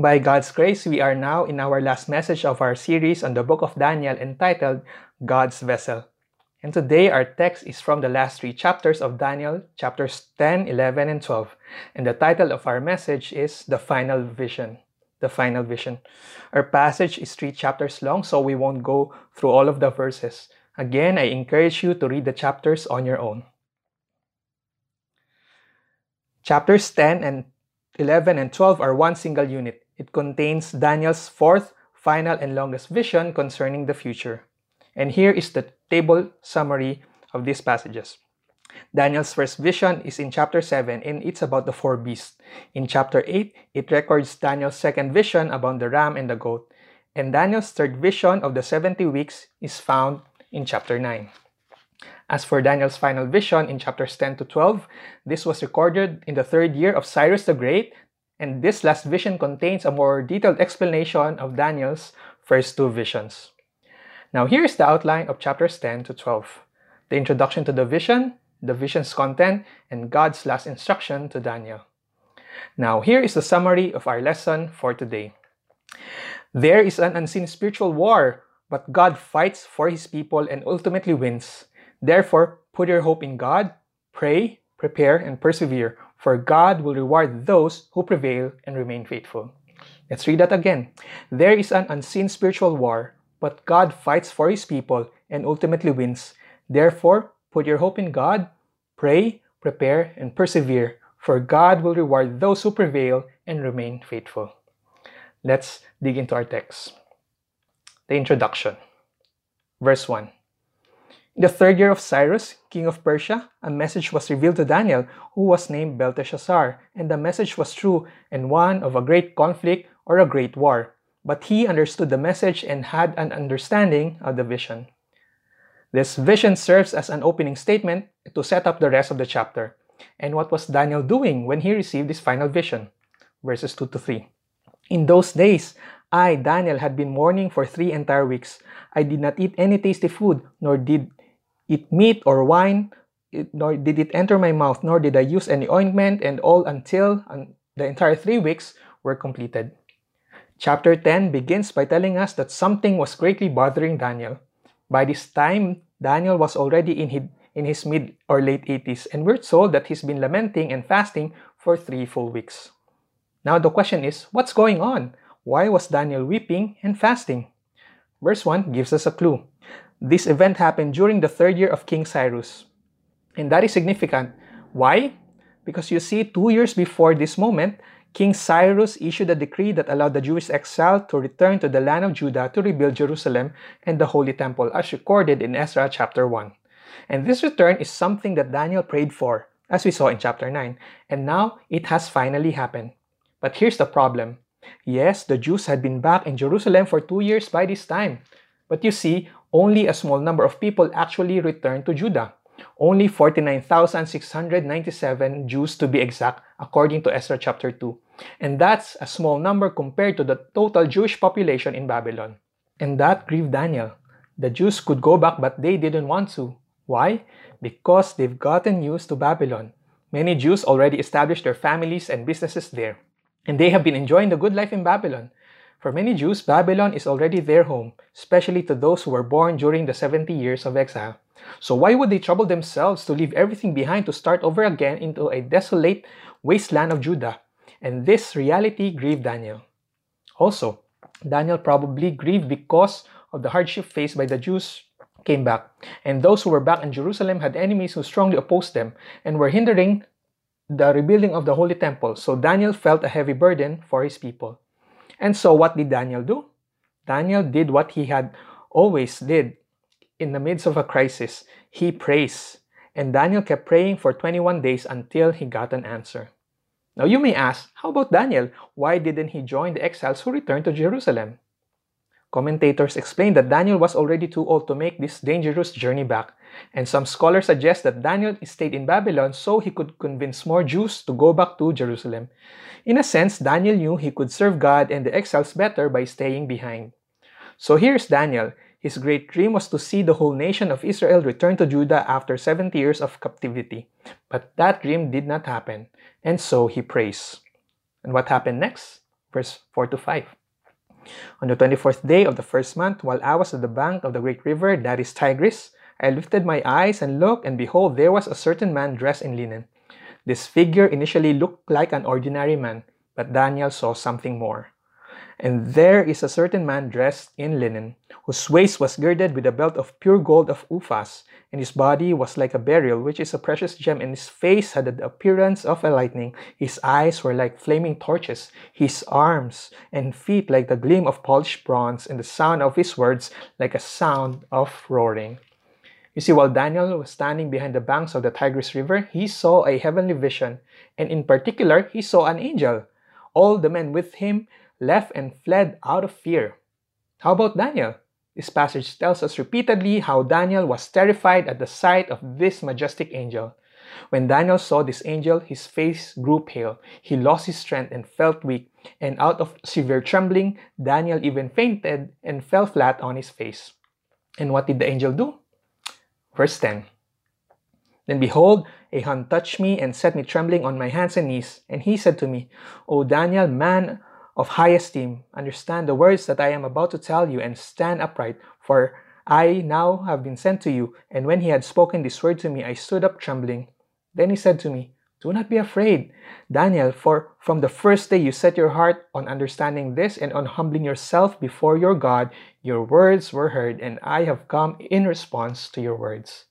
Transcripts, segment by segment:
By God's grace, we are now in our last message of our series on the book of Daniel entitled God's Vessel. And today our text is from the last three chapters of Daniel, chapters 10, 11, and 12. And the title of our message is The Final Vision. The Final Vision. Our passage is three chapters long, so we won't go through all of the verses. Again, I encourage you to read the chapters on your own. Chapters 10 and 11 and 12 are one single unit. It contains Daniel's fourth, final, and longest vision concerning the future. And here is the table summary of these passages. Daniel's first vision is in chapter 7 and it's about the four beasts. In chapter 8, it records Daniel's second vision about the ram and the goat. And Daniel's third vision of the 70 weeks is found in chapter 9. As for Daniel's final vision in chapters 10 to 12, this was recorded in the third year of Cyrus the Great, and this last vision contains a more detailed explanation of Daniel's first two visions. Now, here's the outline of chapters 10 to 12 the introduction to the vision, the vision's content, and God's last instruction to Daniel. Now, here is the summary of our lesson for today. There is an unseen spiritual war, but God fights for his people and ultimately wins. Therefore, put your hope in God, pray, prepare, and persevere, for God will reward those who prevail and remain faithful. Let's read that again. There is an unseen spiritual war, but God fights for his people and ultimately wins. Therefore, put your hope in God, pray, prepare, and persevere, for God will reward those who prevail and remain faithful. Let's dig into our text. The introduction. Verse 1. In the third year of Cyrus, king of Persia, a message was revealed to Daniel, who was named Belteshazzar, and the message was true and one of a great conflict or a great war. But he understood the message and had an understanding of the vision. This vision serves as an opening statement to set up the rest of the chapter. And what was Daniel doing when he received his final vision? Verses 2 to 3. In those days, I, Daniel, had been mourning for three entire weeks. I did not eat any tasty food, nor did eat meat or wine, nor did it enter my mouth, nor did I use any ointment, and all until the entire three weeks were completed. Chapter 10 begins by telling us that something was greatly bothering Daniel. By this time, Daniel was already in his, in his mid or late 80s, and we're told that he's been lamenting and fasting for three full weeks. Now the question is, what's going on? Why was Daniel weeping and fasting? Verse 1 gives us a clue. This event happened during the third year of King Cyrus. And that is significant. Why? Because you see, two years before this moment, King Cyrus issued a decree that allowed the Jewish exile to return to the land of Judah to rebuild Jerusalem and the Holy Temple, as recorded in Ezra chapter 1. And this return is something that Daniel prayed for, as we saw in chapter 9, and now it has finally happened. But here's the problem. Yes, the Jews had been back in Jerusalem for two years by this time. But you see, only a small number of people actually returned to Judah. Only 49,697 Jews to be exact, according to Ezra chapter 2. And that's a small number compared to the total Jewish population in Babylon. And that grieved Daniel. The Jews could go back, but they didn't want to. Why? Because they've gotten used to Babylon. Many Jews already established their families and businesses there. And they have been enjoying the good life in Babylon. For many Jews, Babylon is already their home, especially to those who were born during the 70 years of exile. So why would they trouble themselves to leave everything behind to start over again into a desolate wasteland of Judah? And this reality grieved Daniel. Also, Daniel probably grieved because of the hardship faced by the Jews came back. And those who were back in Jerusalem had enemies who strongly opposed them and were hindering the rebuilding of the Holy Temple. So Daniel felt a heavy burden for his people. And so what did Daniel do? Daniel did what he had always did in the midst of a crisis. He prays. And Daniel kept praying for 21 days until he got an answer. Now you may ask, how about Daniel? Why didn't he join the exiles who returned to Jerusalem? Commentators explain that Daniel was already too old to make this dangerous journey back, and some scholars suggest that Daniel stayed in Babylon so he could convince more Jews to go back to Jerusalem. In a sense, Daniel knew he could serve God and the exiles better by staying behind. So here's Daniel. His great dream was to see the whole nation of Israel return to Judah after 70 years of captivity. But that dream did not happen, and so he prays. And what happened next? verse 4 to 5. On the 24th day of the first month, while I was at the bank of the great river, that is Tigris, I lifted my eyes and looked, and behold, there was a certain man dressed in linen. This figure initially looked like an ordinary man, but Daniel saw something more. And there is a certain man dressed in linen, whose waist was girded with a belt of pure gold of Uphaz, and his body was like a beryl, which is a precious gem, and his face had the appearance of a lightning. His eyes were like flaming torches, his arms and feet like the gleam of polished bronze, and the sound of his words like a sound of roaring. You see, while Daniel was standing behind the banks of the Tigris River, he saw a heavenly vision, and in particular, he saw an angel. All the men with him left and fled out of fear. How about Daniel? This passage tells us repeatedly how Daniel was terrified at the sight of this majestic angel. When Daniel saw this angel, his face grew pale. He lost his strength and felt weak, and out of severe trembling, Daniel even fainted and fell flat on his face. And what did the angel do? Verse 10 Then behold, a hand touched me and set me trembling on my hands and knees. And he said to me, O Daniel, man of high esteem, understand the words that I am about to tell you and stand upright, for I now have been sent to you. And when he had spoken this word to me, I stood up trembling. Then he said to me, Do not be afraid, Daniel, for from the first day you set your heart on understanding this and on humbling yourself before your God, your words were heard, and I have come in response to your words.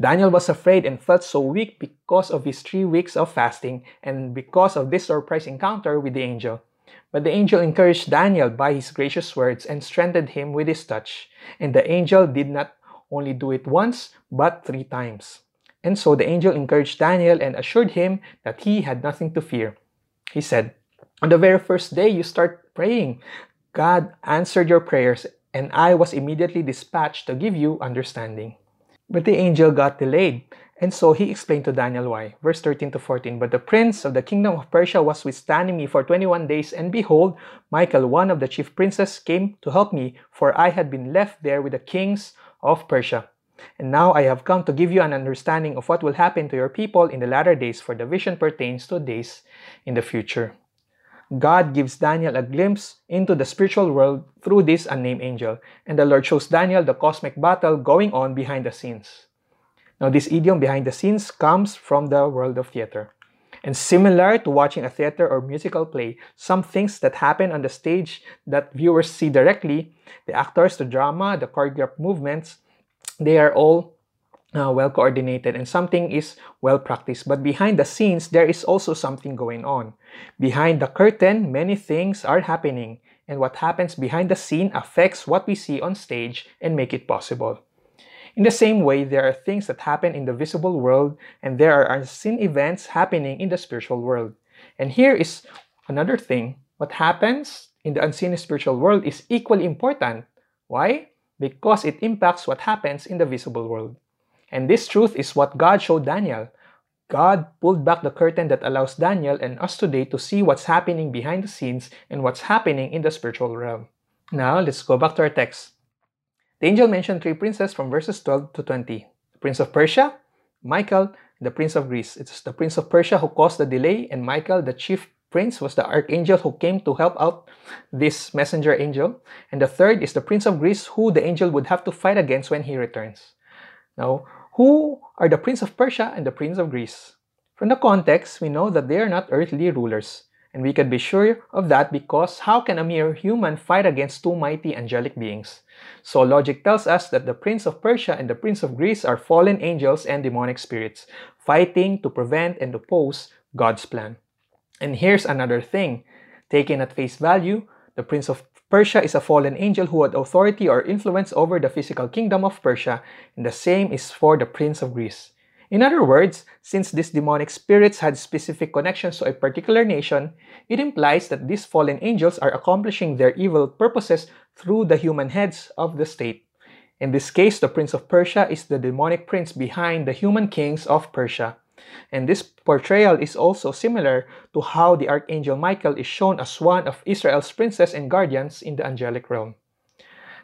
Daniel was afraid and felt so weak because of his three weeks of fasting and because of this surprise encounter with the angel. But the angel encouraged Daniel by his gracious words and strengthened him with his touch. And the angel did not only do it once, but three times. And so the angel encouraged Daniel and assured him that he had nothing to fear. He said, On the very first day you start praying, God answered your prayers, and I was immediately dispatched to give you understanding. But the angel got delayed, and so he explained to Daniel why. Verse 13 to 14 But the prince of the kingdom of Persia was withstanding me for 21 days, and behold, Michael, one of the chief princes, came to help me, for I had been left there with the kings of Persia. And now I have come to give you an understanding of what will happen to your people in the latter days, for the vision pertains to days in the future. God gives Daniel a glimpse into the spiritual world through this unnamed angel, and the Lord shows Daniel the cosmic battle going on behind the scenes. Now, this idiom behind the scenes comes from the world of theater. And similar to watching a theater or musical play, some things that happen on the stage that viewers see directly, the actors, the drama, the choreographed movements, they are all uh, well coordinated and something is well practiced. But behind the scenes, there is also something going on. Behind the curtain, many things are happening. And what happens behind the scene affects what we see on stage and make it possible. In the same way, there are things that happen in the visible world and there are unseen events happening in the spiritual world. And here is another thing. What happens in the unseen spiritual world is equally important. Why? Because it impacts what happens in the visible world. And this truth is what God showed Daniel. God pulled back the curtain that allows Daniel and us today to see what's happening behind the scenes and what's happening in the spiritual realm. Now, let's go back to our text. The angel mentioned three princes from verses 12 to 20. The prince of Persia, Michael, the prince of Greece. It's the prince of Persia who caused the delay, and Michael, the chief prince, was the archangel who came to help out this messenger angel. And the third is the prince of Greece, who the angel would have to fight against when he returns. Now, who are the prince of Persia and the prince of Greece? From the context, we know that they are not earthly rulers. And we can be sure of that because how can a mere human fight against two mighty angelic beings? So logic tells us that the Prince of Persia and the Prince of Greece are fallen angels and demonic spirits, fighting to prevent and oppose God's plan. And here's another thing. Taken at face value, the Prince of Persia is a fallen angel who had authority or influence over the physical kingdom of Persia, and the same is for the Prince of Greece. In other words, since these demonic spirits had specific connections to a particular nation, it implies that these fallen angels are accomplishing their evil purposes through the human heads of the state. In this case, the prince of Persia is the demonic prince behind the human kings of Persia. And this portrayal is also similar to how the archangel Michael is shown as one of Israel's princes and guardians in the angelic realm.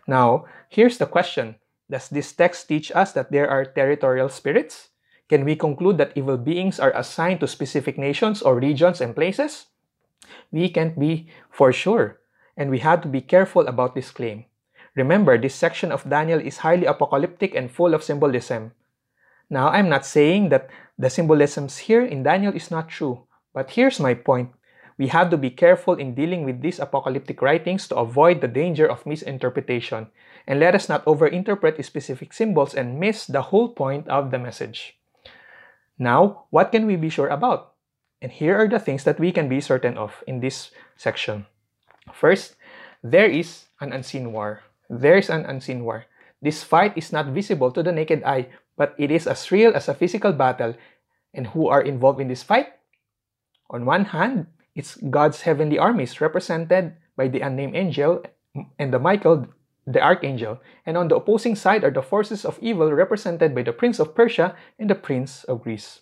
Now, here's the question. Does this text teach us that there are territorial spirits? Can we conclude that evil beings are assigned to specific nations or regions and places? We can't be for sure, and we have to be careful about this claim. Remember, this section of Daniel is highly apocalyptic and full of symbolism. Now, I'm not saying that the symbolisms here in Daniel is not true, but here's my point. We have to be careful in dealing with these apocalyptic writings to avoid the danger of misinterpretation, and let us not overinterpret specific symbols and miss the whole point of the message. Now, what can we be sure about? And here are the things that we can be certain of in this section. First, there is an unseen war. There is an unseen war. This fight is not visible to the naked eye, but it is as real as a physical battle. And who are involved in this fight? On one hand, it's God's heavenly armies represented by the unnamed angel and the Michael, the archangel. And on the opposing side are the forces of evil represented by the prince of Persia and the prince of Greece.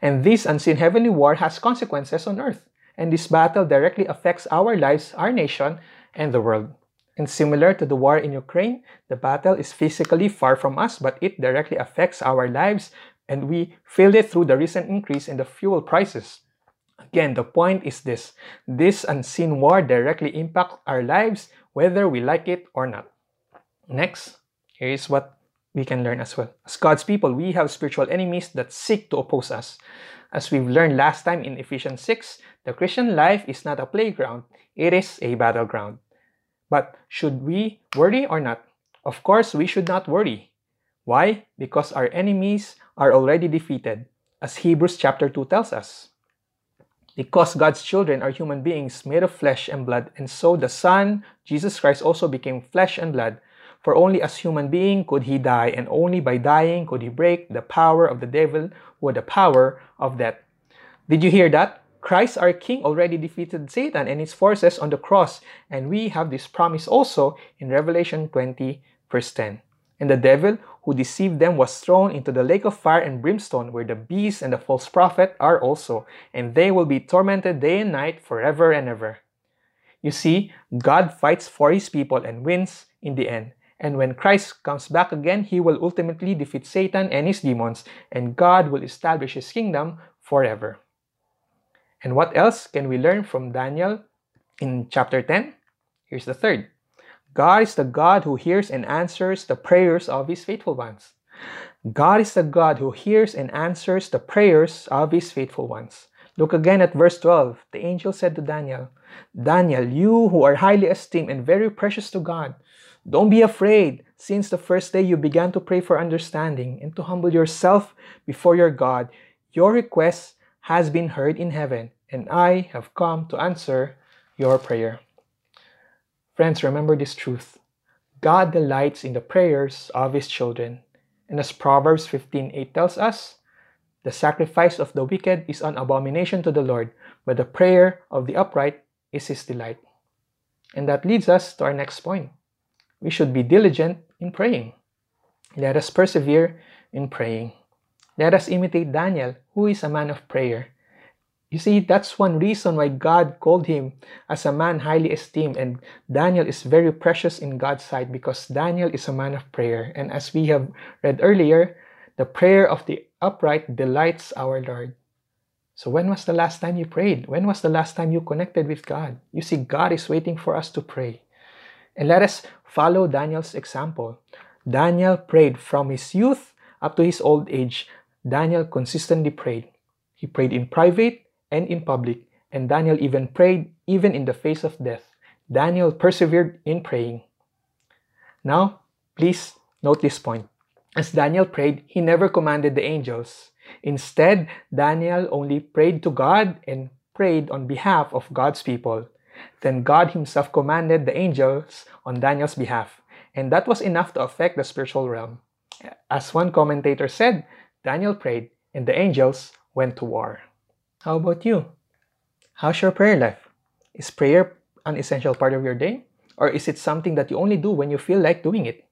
And this unseen heavenly war has consequences on earth. And this battle directly affects our lives, our nation, and the world. And similar to the war in Ukraine, the battle is physically far from us, but it directly affects our lives, and we feel it through the recent increase in the fuel prices. Again, the point is this. This unseen war directly impacts our lives whether we like it or not. Next, here is what we can learn as well. As God's people, we have spiritual enemies that seek to oppose us. As we've learned last time in Ephesians 6, the Christian life is not a playground, it is a battleground. But should we worry or not? Of course, we should not worry. Why? Because our enemies are already defeated, as Hebrews chapter 2 tells us. Because God's children are human beings made of flesh and blood, and so the Son, Jesus Christ, also became flesh and blood. For only as human being could he die, and only by dying could he break the power of the devil or the power of death. Did you hear that? Christ our King already defeated Satan and his forces on the cross, and we have this promise also in Revelation 20, verse 10. And the devil who deceived them was thrown into the lake of fire and brimstone, where the beast and the false prophet are also, and they will be tormented day and night forever and ever. You see, God fights for his people and wins in the end. And when Christ comes back again, he will ultimately defeat Satan and his demons, and God will establish his kingdom forever. And what else can we learn from Daniel in chapter 10? Here's the third. God is the God who hears and answers the prayers of his faithful ones. God is the God who hears and answers the prayers of his faithful ones. Look again at verse 12. The angel said to Daniel, Daniel, you who are highly esteemed and very precious to God, don't be afraid, since the first day you began to pray for understanding and to humble yourself before your God. Your request has been heard in heaven, and I have come to answer your prayer. Friends, remember this truth. God delights in the prayers of his children. And as Proverbs 15:8 tells us, the sacrifice of the wicked is an abomination to the Lord, but the prayer of the upright is his delight. And that leads us to our next point. We should be diligent in praying. Let us persevere in praying. Let us imitate Daniel, who is a man of prayer. You see, that's one reason why God called him as a man highly esteemed. And Daniel is very precious in God's sight because Daniel is a man of prayer. And as we have read earlier, the prayer of the upright delights our Lord. So, when was the last time you prayed? When was the last time you connected with God? You see, God is waiting for us to pray. And let us follow Daniel's example. Daniel prayed from his youth up to his old age. Daniel consistently prayed. He prayed in private and in public, and Daniel even prayed even in the face of death. Daniel persevered in praying. Now, please note this point. As Daniel prayed, he never commanded the angels. Instead, Daniel only prayed to God and prayed on behalf of God's people. Then God himself commanded the angels on Daniel's behalf, and that was enough to affect the spiritual realm. As one commentator said, Daniel prayed, and the angels went to war. How about you? How's your prayer life? Is prayer an essential part of your day? Or is it something that you only do when you feel like doing it?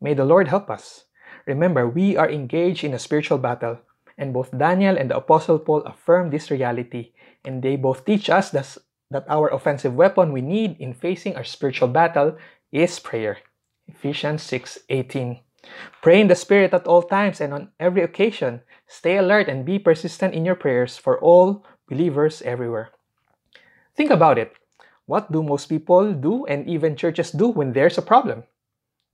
May the Lord help us. Remember, we are engaged in a spiritual battle, and both Daniel and the Apostle Paul affirm this reality, and they both teach us that, that our offensive weapon we need in facing our spiritual battle is prayer. Ephesians 6:18. Pray in the Spirit at all times and on every occasion. Stay alert and be persistent in your prayers for all believers everywhere. Think about it. What do most people do and even churches do when there's a problem?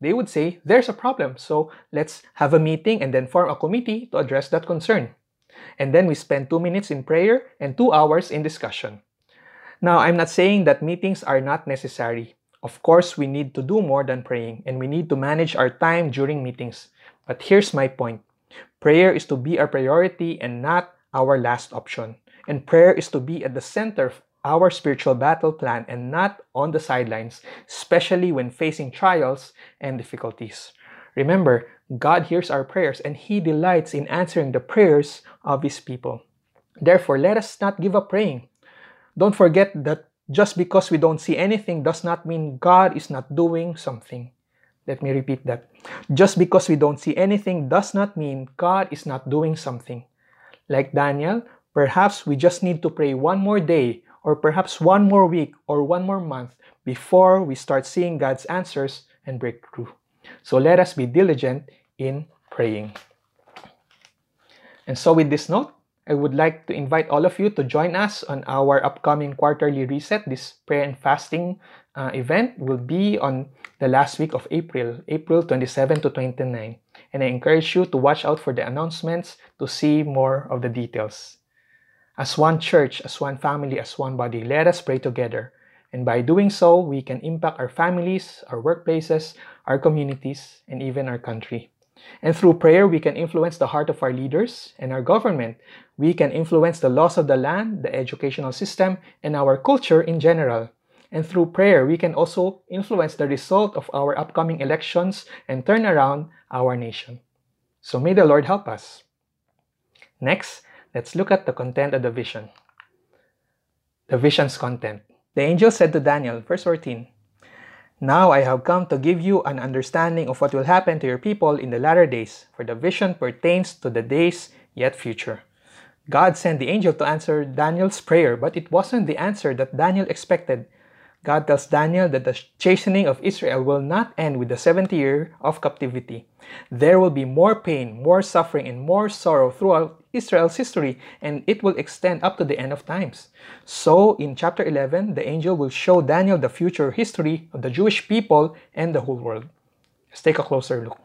They would say, There's a problem, so let's have a meeting and then form a committee to address that concern. And then we spend two minutes in prayer and two hours in discussion. Now, I'm not saying that meetings are not necessary. Of course, we need to do more than praying and we need to manage our time during meetings. But here's my point prayer is to be our priority and not our last option. And prayer is to be at the center of our spiritual battle plan and not on the sidelines, especially when facing trials and difficulties. Remember, God hears our prayers and He delights in answering the prayers of His people. Therefore, let us not give up praying. Don't forget that just because we don't see anything does not mean God is not doing something. Let me repeat that. Just because we don't see anything does not mean God is not doing something. Like Daniel, perhaps we just need to pray one more day, or perhaps one more week, or one more month before we start seeing God's answers and breakthrough. So let us be diligent in praying. And so, with this note, I would like to invite all of you to join us on our upcoming quarterly reset. This prayer and fasting uh, event will be on the last week of April, April 27 to 29. And I encourage you to watch out for the announcements to see more of the details. As one church, as one family, as one body, let us pray together. And by doing so, we can impact our families, our workplaces, our communities, and even our country. And through prayer, we can influence the heart of our leaders and our government. We can influence the laws of the land, the educational system, and our culture in general. And through prayer, we can also influence the result of our upcoming elections and turn around our nation. So may the Lord help us. Next, let's look at the content of the vision. The vision's content. The angel said to Daniel, verse 14, now I have come to give you an understanding of what will happen to your people in the latter days, for the vision pertains to the days yet future. God sent the angel to answer Daniel's prayer, but it wasn't the answer that Daniel expected. God tells Daniel that the chastening of Israel will not end with the 70 year of captivity. There will be more pain, more suffering, and more sorrow throughout Israel's history, and it will extend up to the end of times. So, in chapter 11, the angel will show Daniel the future history of the Jewish people and the whole world. Let's take a closer look.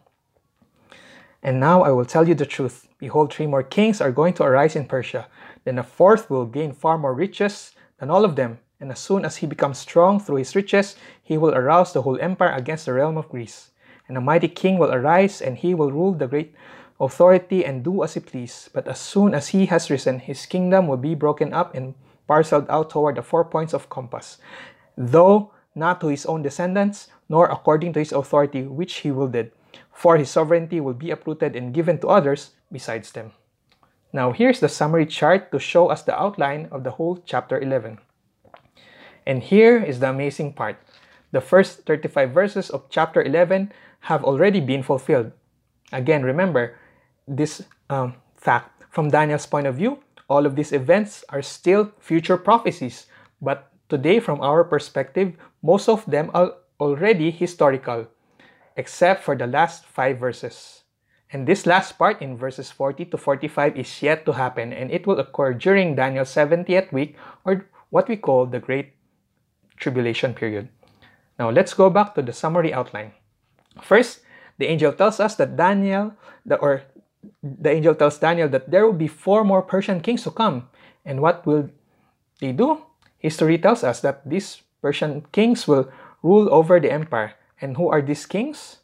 And now I will tell you the truth. Behold, three more kings are going to arise in Persia. Then a fourth will gain far more riches than all of them and as soon as he becomes strong through his riches, he will arouse the whole empire against the realm of Greece. And a mighty king will arise, and he will rule the great authority and do as he please. But as soon as he has risen, his kingdom will be broken up and parceled out toward the four points of compass, though not to his own descendants, nor according to his authority which he wielded. For his sovereignty will be uprooted and given to others besides them. Now here's the summary chart to show us the outline of the whole chapter 11. And here is the amazing part. The first 35 verses of chapter 11 have already been fulfilled. Again, remember this um, fact. From Daniel's point of view, all of these events are still future prophecies. But today, from our perspective, most of them are already historical, except for the last five verses. And this last part in verses 40 to 45 is yet to happen, and it will occur during Daniel's 70th week, or what we call the Great tribulation period. Now let's go back to the summary outline. First, the angel tells us that Daniel, the, or the angel tells Daniel that there will be four more Persian kings to come. And what will they do? History tells us that these Persian kings will rule over the empire. And who are these kings?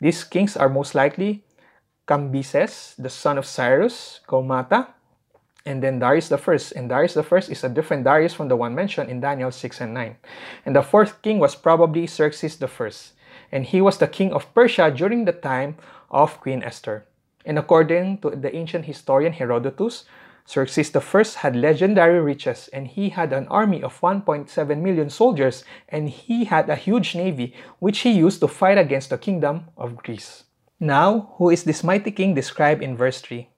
These kings are most likely Cambyses, the son of Cyrus, Gaumata, and then Darius the first. And Darius the first is a different Darius from the one mentioned in Daniel 6 and 9. And the fourth king was probably Xerxes the first. And he was the king of Persia during the time of Queen Esther. And according to the ancient historian Herodotus, Xerxes first had legendary riches and he had an army of 1.7 million soldiers and he had a huge navy which he used to fight against the kingdom of Greece. Now, who is this mighty king described in verse 3?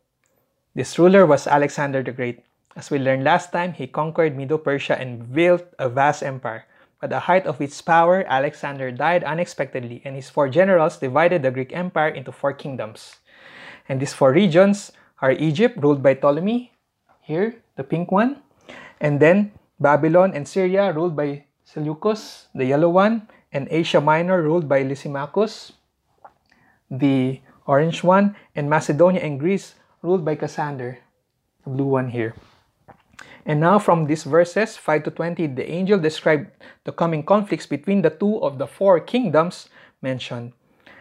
This ruler was Alexander the Great. As we learned last time, he conquered Medo-Persia and built a vast empire. At the height of its power, Alexander died unexpectedly, and his four generals divided the Greek Empire into four kingdoms. And these four regions are Egypt, ruled by Ptolemy, here, the pink one, and then Babylon and Syria ruled by Seleucus, the yellow one, and Asia Minor ruled by Lysimachus, the orange one, and Macedonia and Greece ruled by Cassander, the blue one here. And now from these verses 5 to 20, the angel described the coming conflicts between the two of the four kingdoms mentioned.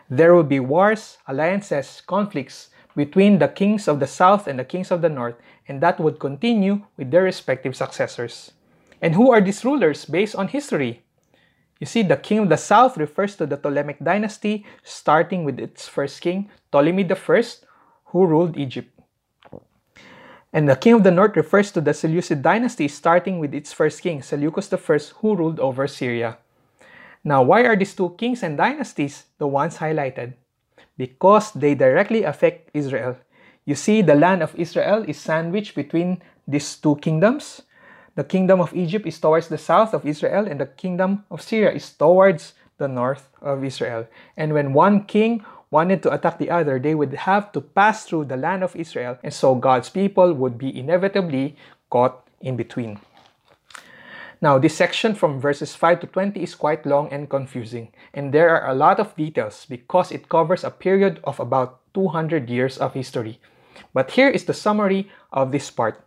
There will be wars, alliances, conflicts between the kings of the south and the kings of the north, and that would continue with their respective successors. And who are these rulers based on history? You see, the king of the south refers to the Ptolemaic dynasty, starting with its first king, Ptolemy I, who ruled Egypt. And the king of the north refers to the Seleucid dynasty, starting with its first king, Seleucus I, who ruled over Syria. Now, why are these two kings and dynasties the ones highlighted? Because they directly affect Israel. You see, the land of Israel is sandwiched between these two kingdoms. The kingdom of Egypt is towards the south of Israel, and the kingdom of Syria is towards the north of Israel. And when one king wanted to attack the other, they would have to pass through the land of Israel, and so God's people would be inevitably caught in between. Now, this section from verses 5 to 20 is quite long and confusing, and there are a lot of details because it covers a period of about 200 years of history. But here is the summary of this part.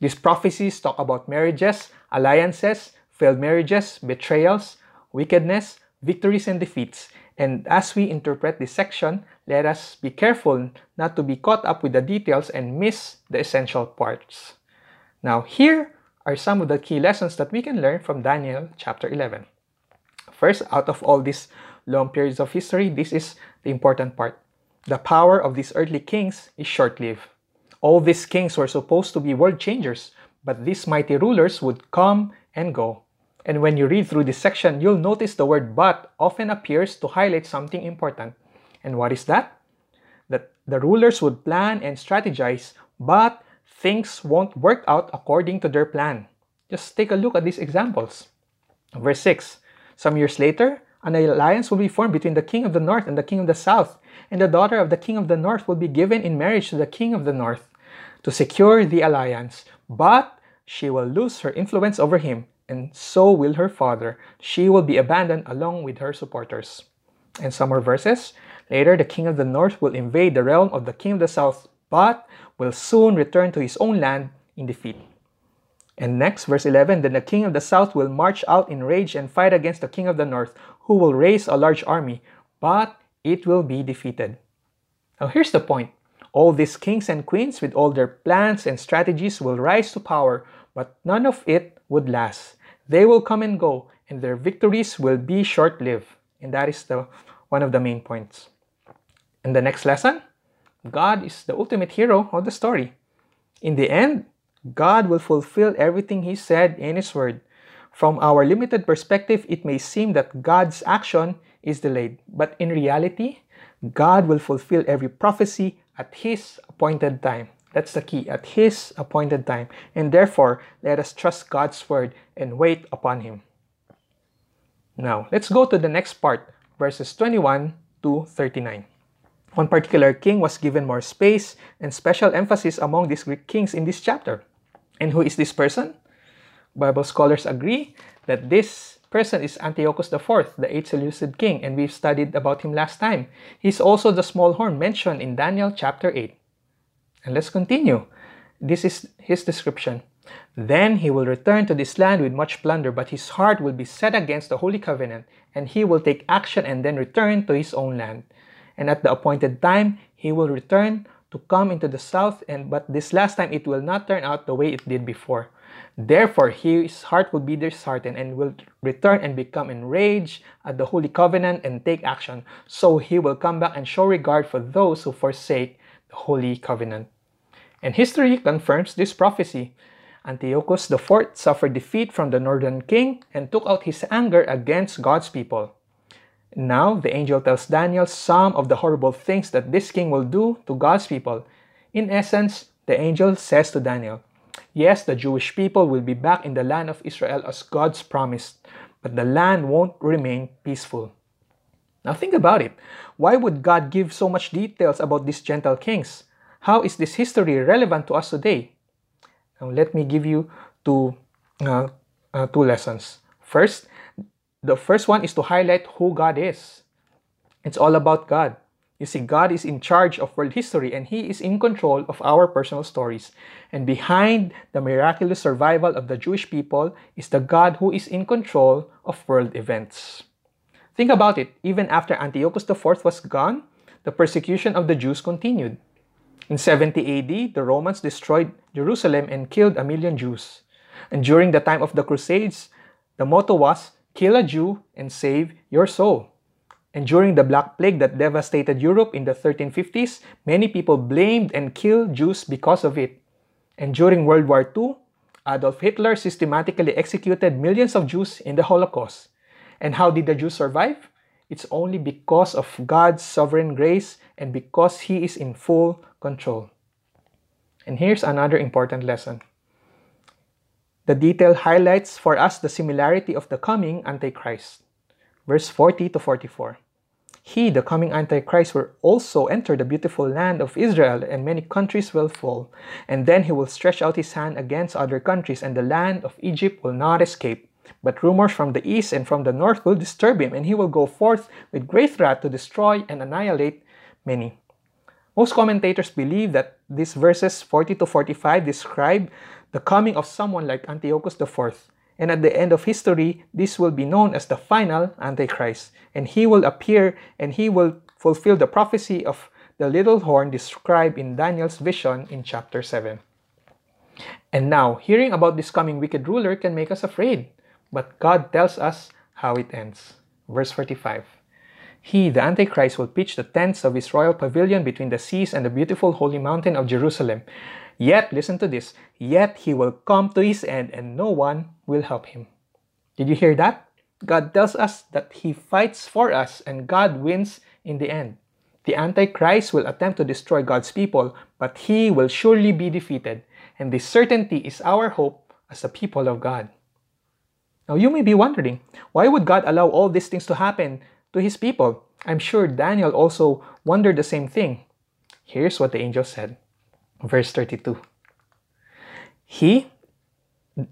These prophecies talk about marriages, alliances, failed marriages, betrayals, wickedness, victories and defeats. And as we interpret this section, let us be careful not to be caught up with the details and miss the essential parts. Now, here are some of the key lessons that we can learn from Daniel chapter 11. First, out of all these long periods of history, this is the important part. The power of these earthly kings is short lived. All these kings were supposed to be world changers, but these mighty rulers would come and go. And when you read through this section, you'll notice the word but often appears to highlight something important. And what is that? That the rulers would plan and strategize, but things won't work out according to their plan. Just take a look at these examples. Verse 6 Some years later, an alliance will be formed between the king of the north and the king of the south, and the daughter of the king of the north will be given in marriage to the king of the north to secure the alliance, but she will lose her influence over him, and so will her father. She will be abandoned along with her supporters. And some more verses. Later, the king of the north will invade the realm of the king of the south, but will soon return to his own land in defeat. And next, verse 11 Then the king of the south will march out in rage and fight against the king of the north, who will raise a large army, but it will be defeated. Now, here's the point all these kings and queens, with all their plans and strategies, will rise to power, but none of it would last. They will come and go, and their victories will be short lived. And that is the, one of the main points. In the next lesson, God is the ultimate hero of the story. In the end, God will fulfill everything He said in His Word. From our limited perspective, it may seem that God's action is delayed, but in reality, God will fulfill every prophecy at His appointed time. That's the key, at His appointed time. And therefore, let us trust God's word and wait upon Him. Now, let's go to the next part, verses 21 to 39. One particular king was given more space and special emphasis among these Greek kings in this chapter. And who is this person? Bible scholars agree that this person is Antiochus IV, the eighth Seleucid king, and we've studied about him last time. He's also the small horn mentioned in Daniel chapter 8. And let's continue. This is his description. Then he will return to this land with much plunder, but his heart will be set against the Holy Covenant, and he will take action and then return to his own land. And at the appointed time, he will return to come into the south, and but this last time it will not turn out the way it did before. Therefore, his heart will be disheartened and will return and become enraged at the Holy Covenant and take action. So he will come back and show regard for those who forsake the Holy Covenant. And history confirms this prophecy. Antiochus IV suffered defeat from the northern king and took out his anger against God's people. Now, the angel tells Daniel some of the horrible things that this king will do to God's people. In essence, the angel says to Daniel, Yes, the Jewish people will be back in the land of Israel as God's promised, but the land won't remain peaceful. Now think about it. Why would God give so much details about these gentle kings? How is this history relevant to us today? Now let me give you two uh, uh, two lessons. First, the first one is to highlight who God is. It's all about God. You see, God is in charge of world history and He is in control of our personal stories. And behind the miraculous survival of the Jewish people is the God who is in control of world events. Think about it, even after Antiochus IV was gone, the persecution of the Jews continued. In 70 AD, the Romans destroyed Jerusalem and killed a million Jews. And during the time of the Crusades, the motto was kill a Jew and save your soul. And during the Black Plague that devastated Europe in the 1350s, many people blamed and killed Jews because of it. And during World War II, Adolf Hitler systematically executed millions of Jews in the Holocaust. And how did the Jews survive? It's only because of God's sovereign grace and because He is in full control. And here's another important lesson. The detail highlights for us the similarity of the coming Antichrist. Verse 40 to 44. He, the coming Antichrist, will also enter the beautiful land of Israel, and many countries will fall. And then he will stretch out his hand against other countries, and the land of Egypt will not escape. But rumors from the east and from the north will disturb him, and he will go forth with great wrath to destroy and annihilate many. Most commentators believe that these verses 40 to 45 describe the coming of someone like Antiochus IV. And at the end of history, this will be known as the final Antichrist. And he will appear and he will fulfill the prophecy of the little horn described in Daniel's vision in chapter 7. And now, hearing about this coming wicked ruler can make us afraid. But God tells us how it ends. Verse 45 He, the Antichrist, will pitch the tents of his royal pavilion between the seas and the beautiful holy mountain of Jerusalem. Yet, listen to this, yet he will come to his end and no one will help him. Did you hear that? God tells us that he fights for us and God wins in the end. The Antichrist will attempt to destroy God's people, but he will surely be defeated. And this certainty is our hope as the people of God. Now, you may be wondering, why would God allow all these things to happen to his people? I'm sure Daniel also wondered the same thing. Here's what the angel said verse 32. He,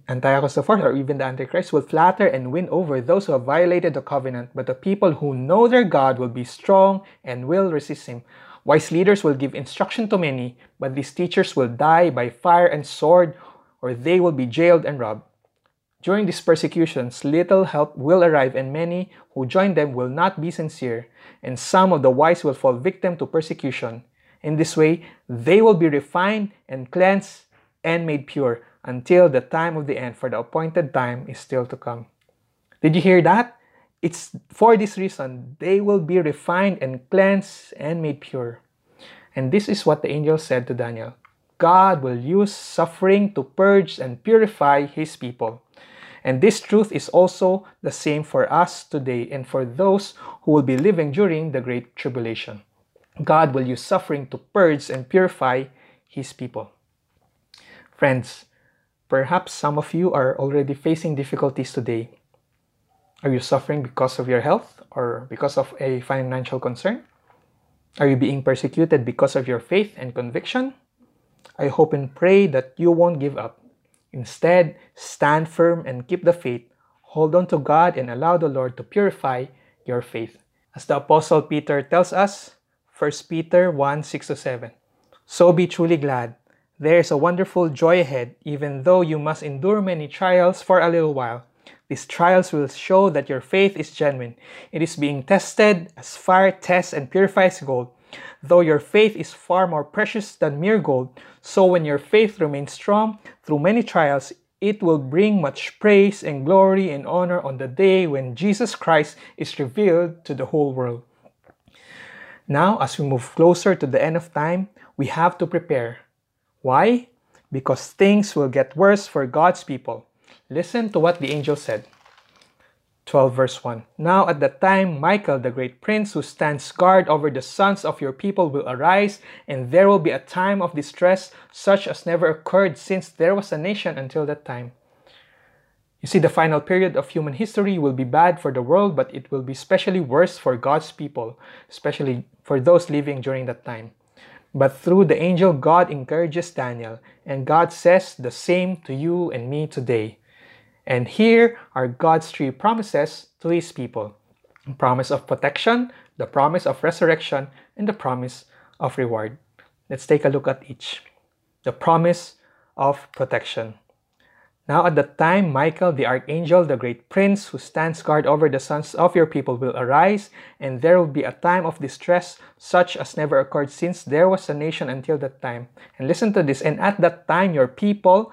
Antiochus IV, or even the Antichrist, will flatter and win over those who have violated the covenant, but the people who know their God will be strong and will resist him. Wise leaders will give instruction to many, but these teachers will die by fire and sword, or they will be jailed and robbed. During these persecutions, little help will arrive, and many who join them will not be sincere, and some of the wise will fall victim to persecution. In this way, they will be refined and cleansed and made pure until the time of the end, for the appointed time is still to come. Did you hear that? It's for this reason they will be refined and cleansed and made pure. And this is what the angel said to Daniel God will use suffering to purge and purify his people. And this truth is also the same for us today and for those who will be living during the Great Tribulation. God will use suffering to purge and purify His people. Friends, perhaps some of you are already facing difficulties today. Are you suffering because of your health or because of a financial concern? Are you being persecuted because of your faith and conviction? I hope and pray that you won't give up. Instead, stand firm and keep the faith. Hold on to God and allow the Lord to purify your faith. As the Apostle Peter tells us, 1 Peter 1 6 7. So be truly glad. There is a wonderful joy ahead, even though you must endure many trials for a little while. These trials will show that your faith is genuine. It is being tested as fire tests and purifies gold. Though your faith is far more precious than mere gold, so when your faith remains strong through many trials, it will bring much praise and glory and honor on the day when Jesus Christ is revealed to the whole world. Now, as we move closer to the end of time, we have to prepare. Why? Because things will get worse for God's people. Listen to what the angel said. 12 verse 1 Now at that time Michael the great prince who stands guard over the sons of your people will arise and there will be a time of distress such as never occurred since there was a nation until that time you see, the final period of human history will be bad for the world, but it will be especially worse for God's people, especially for those living during that time. But through the angel, God encourages Daniel, and God says the same to you and me today. And here are God's three promises to his people the promise of protection, the promise of resurrection, and the promise of reward. Let's take a look at each. The promise of protection. Now, at the time, Michael, the archangel, the great prince who stands guard over the sons of your people, will arise, and there will be a time of distress such as never occurred since there was a nation until that time. And listen to this and at that time, your people,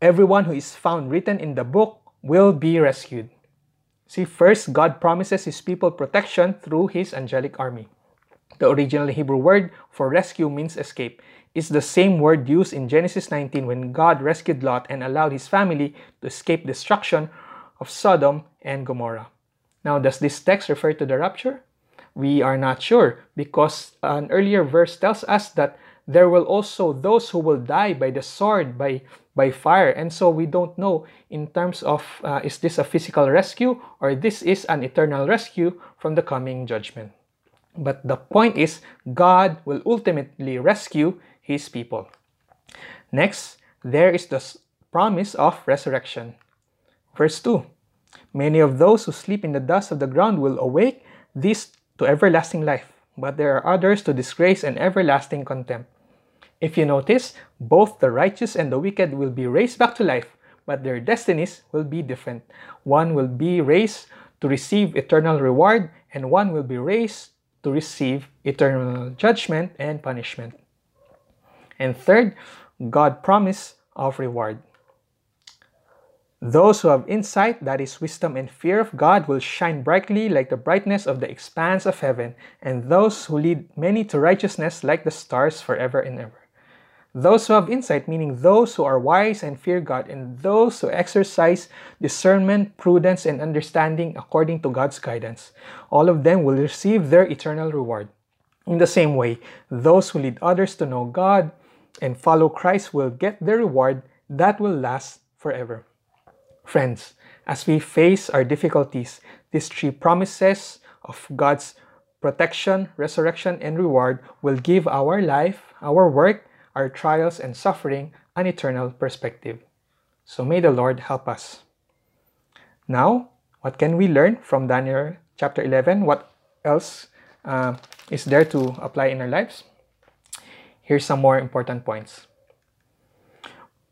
everyone who is found written in the book, will be rescued. See, first, God promises his people protection through his angelic army. The original Hebrew word for rescue means escape is the same word used in Genesis 19 when God rescued Lot and allowed his family to escape destruction of Sodom and Gomorrah. Now, does this text refer to the rapture? We are not sure because an earlier verse tells us that there will also those who will die by the sword, by, by fire. And so we don't know in terms of uh, is this a physical rescue or this is an eternal rescue from the coming judgment. But the point is, God will ultimately rescue his people. Next, there is the promise of resurrection. Verse 2 Many of those who sleep in the dust of the ground will awake, this to everlasting life, but there are others to disgrace and everlasting contempt. If you notice, both the righteous and the wicked will be raised back to life, but their destinies will be different. One will be raised to receive eternal reward, and one will be raised to receive eternal judgment and punishment. And third, God promise of reward. Those who have insight, that is wisdom and fear of God, will shine brightly like the brightness of the expanse of heaven, and those who lead many to righteousness like the stars forever and ever. Those who have insight, meaning those who are wise and fear God, and those who exercise discernment, prudence, and understanding according to God's guidance, all of them will receive their eternal reward. In the same way, those who lead others to know God and follow Christ will get the reward that will last forever. Friends, as we face our difficulties, these three promises of God's protection, resurrection, and reward will give our life, our work, our trials and suffering an eternal perspective. So may the Lord help us. Now, what can we learn from Daniel chapter 11? What else uh, is there to apply in our lives? Here's some more important points.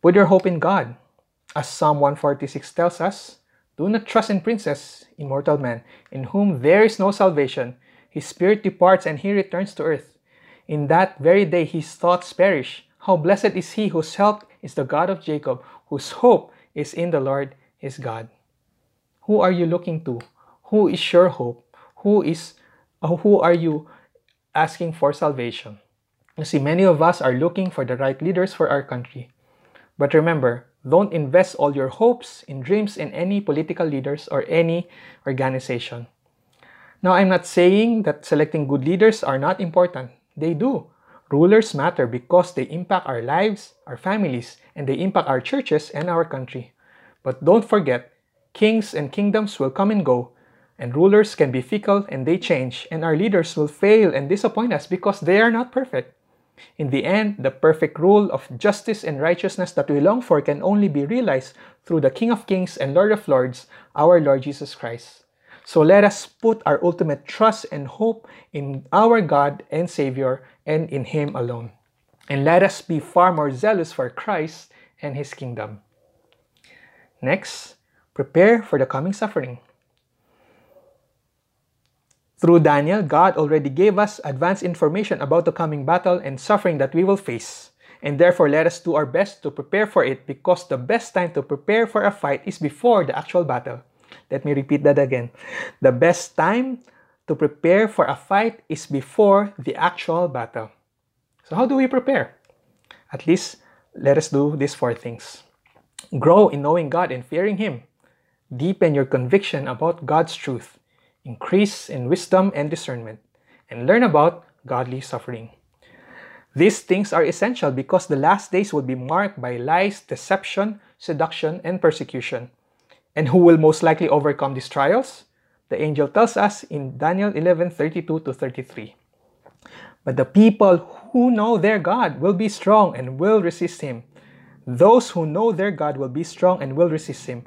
Put your hope in God. As Psalm 146 tells us, do not trust in princes, immortal men, in whom there is no salvation. His spirit departs and he returns to earth. In that very day his thoughts perish. How blessed is he whose help is the God of Jacob, whose hope is in the Lord his God. Who are you looking to? Who is your hope? Who is uh, who are you asking for salvation? You see, many of us are looking for the right leaders for our country. But remember, don't invest all your hopes and dreams in any political leaders or any organization. Now, I'm not saying that selecting good leaders are not important. They do. Rulers matter because they impact our lives, our families, and they impact our churches and our country. But don't forget, kings and kingdoms will come and go, and rulers can be fickle and they change, and our leaders will fail and disappoint us because they are not perfect. In the end, the perfect rule of justice and righteousness that we long for can only be realized through the King of Kings and Lord of Lords, our Lord Jesus Christ. So let us put our ultimate trust and hope in our God and Savior and in Him alone. And let us be far more zealous for Christ and His kingdom. Next, prepare for the coming suffering. Through Daniel, God already gave us advance information about the coming battle and suffering that we will face. And therefore, let us do our best to prepare for it because the best time to prepare for a fight is before the actual battle. Let me repeat that again. The best time to prepare for a fight is before the actual battle. So, how do we prepare? At least, let us do these four things grow in knowing God and fearing Him, deepen your conviction about God's truth, increase in wisdom and discernment, and learn about godly suffering. These things are essential because the last days will be marked by lies, deception, seduction, and persecution. And who will most likely overcome these trials? The angel tells us in Daniel 11 32 to 33. But the people who know their God will be strong and will resist him. Those who know their God will be strong and will resist him.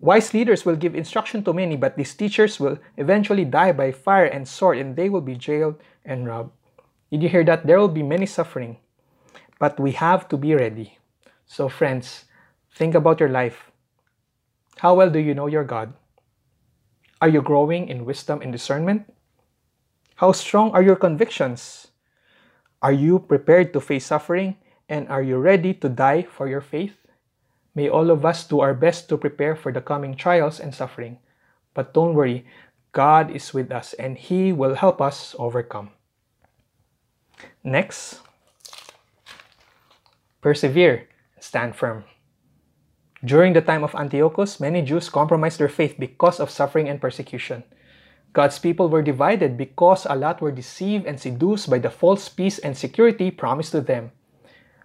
Wise leaders will give instruction to many, but these teachers will eventually die by fire and sword, and they will be jailed and robbed. Did you hear that? There will be many suffering, but we have to be ready. So, friends, think about your life. How well do you know your God? Are you growing in wisdom and discernment? How strong are your convictions? Are you prepared to face suffering? And are you ready to die for your faith? May all of us do our best to prepare for the coming trials and suffering. But don't worry, God is with us and He will help us overcome. Next, persevere, stand firm. During the time of Antiochus, many Jews compromised their faith because of suffering and persecution. God's people were divided because a lot were deceived and seduced by the false peace and security promised to them.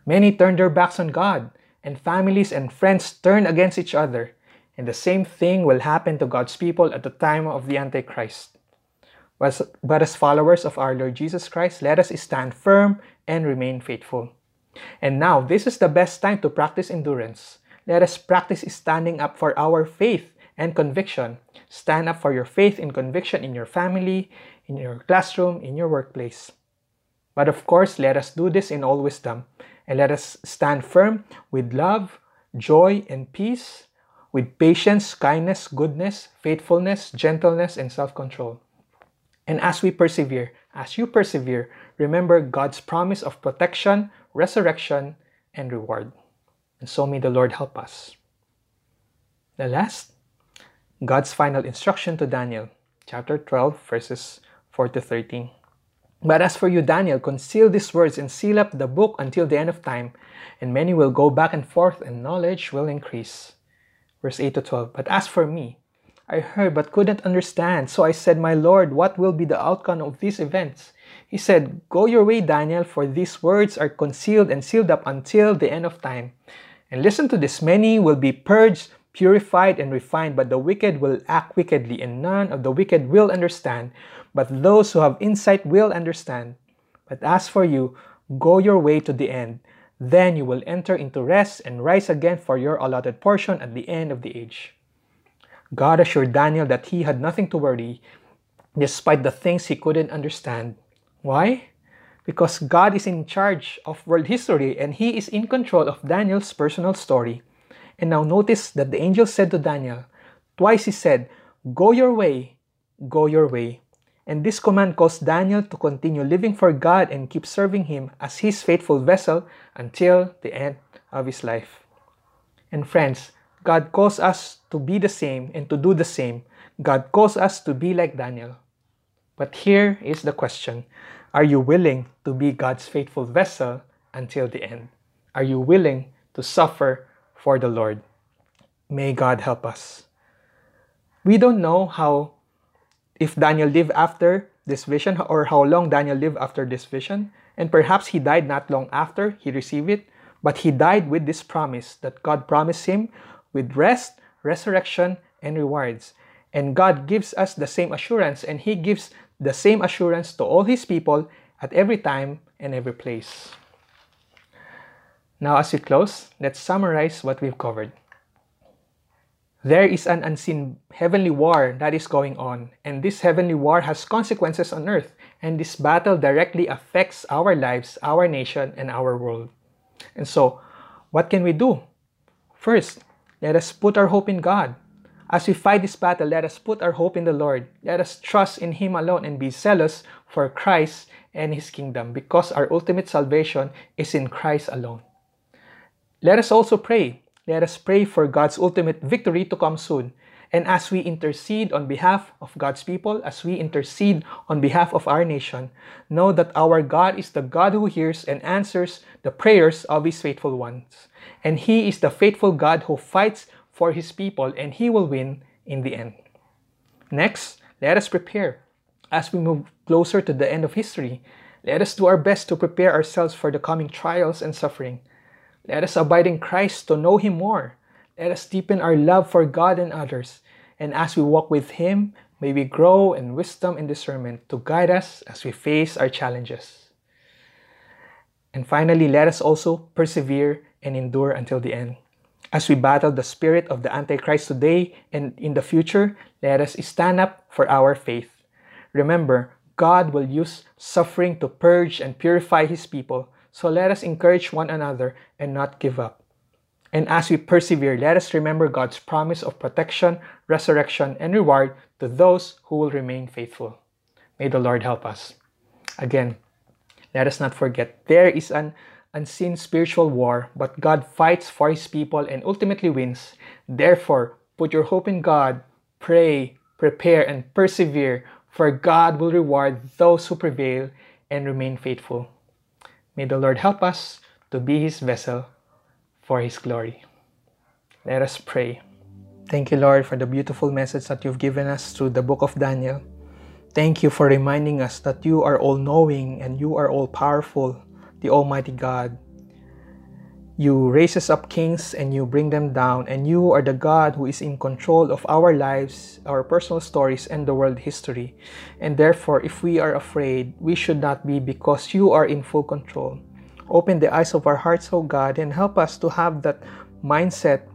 Many turned their backs on God, and families and friends turned against each other. And the same thing will happen to God's people at the time of the Antichrist. But as followers of our Lord Jesus Christ, let us stand firm and remain faithful. And now, this is the best time to practice endurance. Let us practice standing up for our faith and conviction. Stand up for your faith and conviction in your family, in your classroom, in your workplace. But of course, let us do this in all wisdom, and let us stand firm with love, joy, and peace, with patience, kindness, goodness, faithfulness, gentleness, and self control. And as we persevere, as you persevere, remember God's promise of protection, resurrection, and reward. And so may the Lord help us. The last, God's final instruction to Daniel, chapter 12, verses 4 to 13. But as for you, Daniel, conceal these words and seal up the book until the end of time, and many will go back and forth, and knowledge will increase. Verse 8 to 12. But as for me, I heard but couldn't understand. So I said, My Lord, what will be the outcome of these events? He said, Go your way, Daniel, for these words are concealed and sealed up until the end of time. And listen to this many will be purged, purified, and refined, but the wicked will act wickedly, and none of the wicked will understand. But those who have insight will understand. But as for you, go your way to the end. Then you will enter into rest and rise again for your allotted portion at the end of the age. God assured Daniel that he had nothing to worry, despite the things he couldn't understand. Why? Because God is in charge of world history and he is in control of Daniel's personal story. And now notice that the angel said to Daniel, twice he said, Go your way, go your way. And this command caused Daniel to continue living for God and keep serving Him as His faithful vessel until the end of his life. And friends, God calls us to be the same and to do the same. God calls us to be like Daniel. But here is the question Are you willing to be God's faithful vessel until the end? Are you willing to suffer for the Lord? May God help us. We don't know how if Daniel lived after this vision or how long Daniel lived after this vision. And perhaps he died not long after he received it, but he died with this promise that God promised him with rest, resurrection, and rewards. And God gives us the same assurance, and He gives the same assurance to all His people at every time and every place. Now, as we close, let's summarize what we've covered. There is an unseen heavenly war that is going on, and this heavenly war has consequences on earth, and this battle directly affects our lives, our nation, and our world. And so, what can we do? First, let us put our hope in God. As we fight this battle, let us put our hope in the Lord. Let us trust in Him alone and be zealous for Christ and His kingdom, because our ultimate salvation is in Christ alone. Let us also pray let us pray for God's ultimate victory to come soon. And as we intercede on behalf of God's people, as we intercede on behalf of our nation, know that our God is the God who hears and answers the prayers of His faithful ones. And He is the faithful God who fights for His people, and He will win in the end. Next, let us prepare. As we move closer to the end of history, let us do our best to prepare ourselves for the coming trials and suffering. Let us abide in Christ to know Him more. Let us deepen our love for God and others. And as we walk with Him, may we grow in wisdom and discernment to guide us as we face our challenges. And finally, let us also persevere and endure until the end. As we battle the spirit of the Antichrist today and in the future, let us stand up for our faith. Remember, God will use suffering to purge and purify His people, so let us encourage one another and not give up. And as we persevere, let us remember God's promise of protection, resurrection, and reward to those who will remain faithful. May the Lord help us. Again, let us not forget there is an unseen spiritual war, but God fights for his people and ultimately wins. Therefore, put your hope in God, pray, prepare, and persevere, for God will reward those who prevail and remain faithful. May the Lord help us to be his vessel for his glory. Let us pray. Thank you, Lord, for the beautiful message that you've given us through the book of Daniel. Thank you for reminding us that you are all knowing and you are all powerful the Almighty God. You raise us up kings and you bring them down, and you are the God who is in control of our lives, our personal stories, and the world history. And therefore, if we are afraid, we should not be because you are in full control. Open the eyes of our hearts, O God, and help us to have that mindset,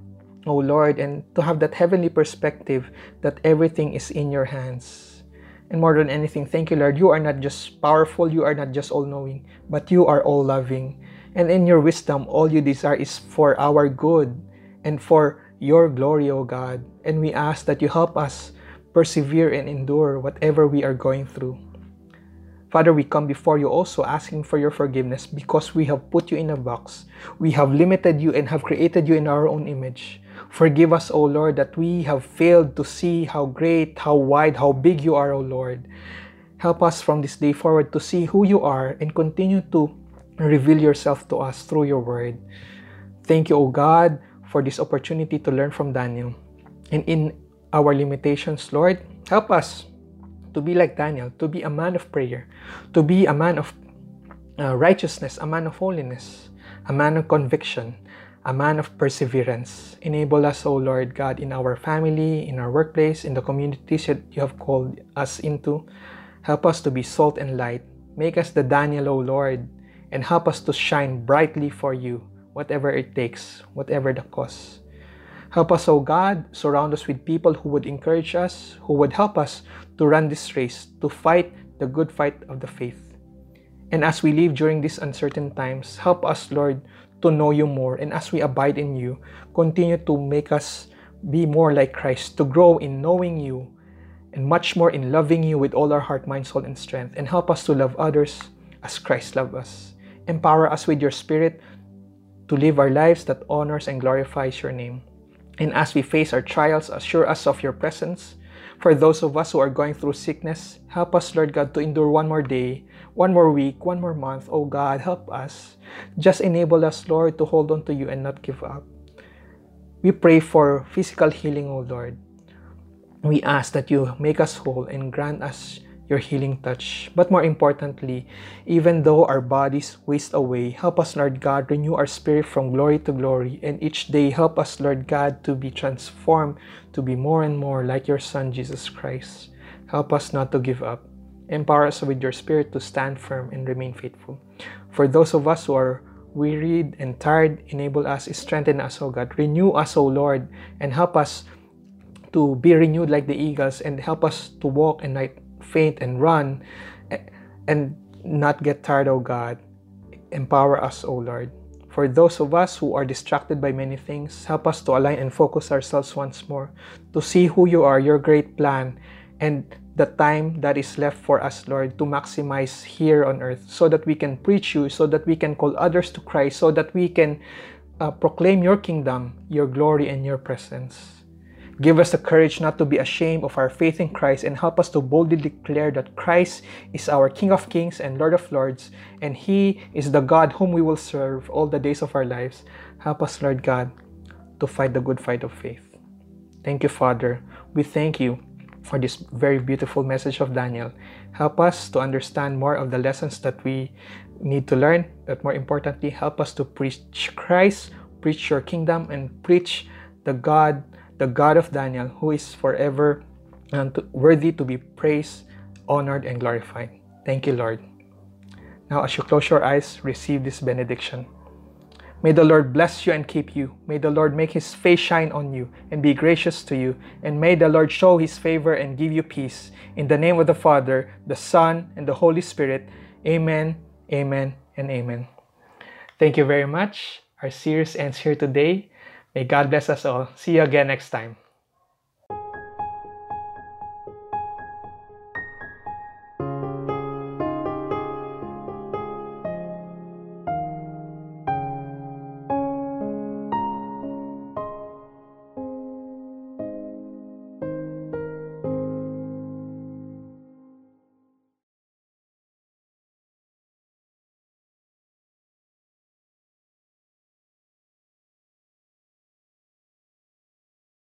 O Lord, and to have that heavenly perspective that everything is in your hands. And more than anything, thank you, Lord. You are not just powerful, you are not just all knowing, but you are all loving. And in your wisdom, all you desire is for our good and for your glory, O God. And we ask that you help us persevere and endure whatever we are going through. Father, we come before you also asking for your forgiveness because we have put you in a box. We have limited you and have created you in our own image. Forgive us, O Lord, that we have failed to see how great, how wide, how big you are, O Lord. Help us from this day forward to see who you are and continue to reveal yourself to us through your word. Thank you, O God, for this opportunity to learn from Daniel. And in our limitations, Lord, help us to be like Daniel, to be a man of prayer, to be a man of uh, righteousness, a man of holiness, a man of conviction, a man of perseverance. Enable us, O Lord God, in our family, in our workplace, in the communities that you have called us into. Help us to be salt and light. Make us the Daniel, O Lord, and help us to shine brightly for you, whatever it takes, whatever the cost. Help us, O God, surround us with people who would encourage us, who would help us to run this race, to fight the good fight of the faith. And as we live during these uncertain times, help us, Lord, to know you more. And as we abide in you, continue to make us be more like Christ, to grow in knowing you and much more in loving you with all our heart, mind, soul, and strength. And help us to love others as Christ loved us. Empower us with your Spirit to live our lives that honors and glorifies your name. And as we face our trials, assure us of your presence. For those of us who are going through sickness, help us, Lord God, to endure one more day one more week, one more month. Oh God, help us. Just enable us, Lord, to hold on to you and not give up. We pray for physical healing, O Lord. We ask that you make us whole and grant us your healing touch. But more importantly, even though our bodies waste away, help us, Lord God, renew our spirit from glory to glory. And each day, help us, Lord God, to be transformed to be more and more like your Son, Jesus Christ. Help us not to give up. Empower us with your spirit to stand firm and remain faithful. For those of us who are wearied and tired, enable us, strengthen us, O God. Renew us, O Lord, and help us to be renewed like the eagles and help us to walk and not faint and run and not get tired, O God. Empower us, O Lord. For those of us who are distracted by many things, help us to align and focus ourselves once more to see who you are, your great plan, and the time that is left for us, Lord, to maximize here on earth so that we can preach you, so that we can call others to Christ, so that we can uh, proclaim your kingdom, your glory, and your presence. Give us the courage not to be ashamed of our faith in Christ and help us to boldly declare that Christ is our King of Kings and Lord of Lords, and He is the God whom we will serve all the days of our lives. Help us, Lord God, to fight the good fight of faith. Thank you, Father. We thank you for this very beautiful message of Daniel. Help us to understand more of the lessons that we need to learn, but more importantly, help us to preach Christ, preach your kingdom, and preach the God, the God of Daniel, who is forever and worthy to be praised, honored, and glorified. Thank you, Lord. Now, as you close your eyes, receive this benediction. May the Lord bless you and keep you. May the Lord make his face shine on you and be gracious to you. And may the Lord show his favor and give you peace. In the name of the Father, the Son, and the Holy Spirit. Amen, amen, and amen. Thank you very much. Our series ends here today. May God bless us all. See you again next time.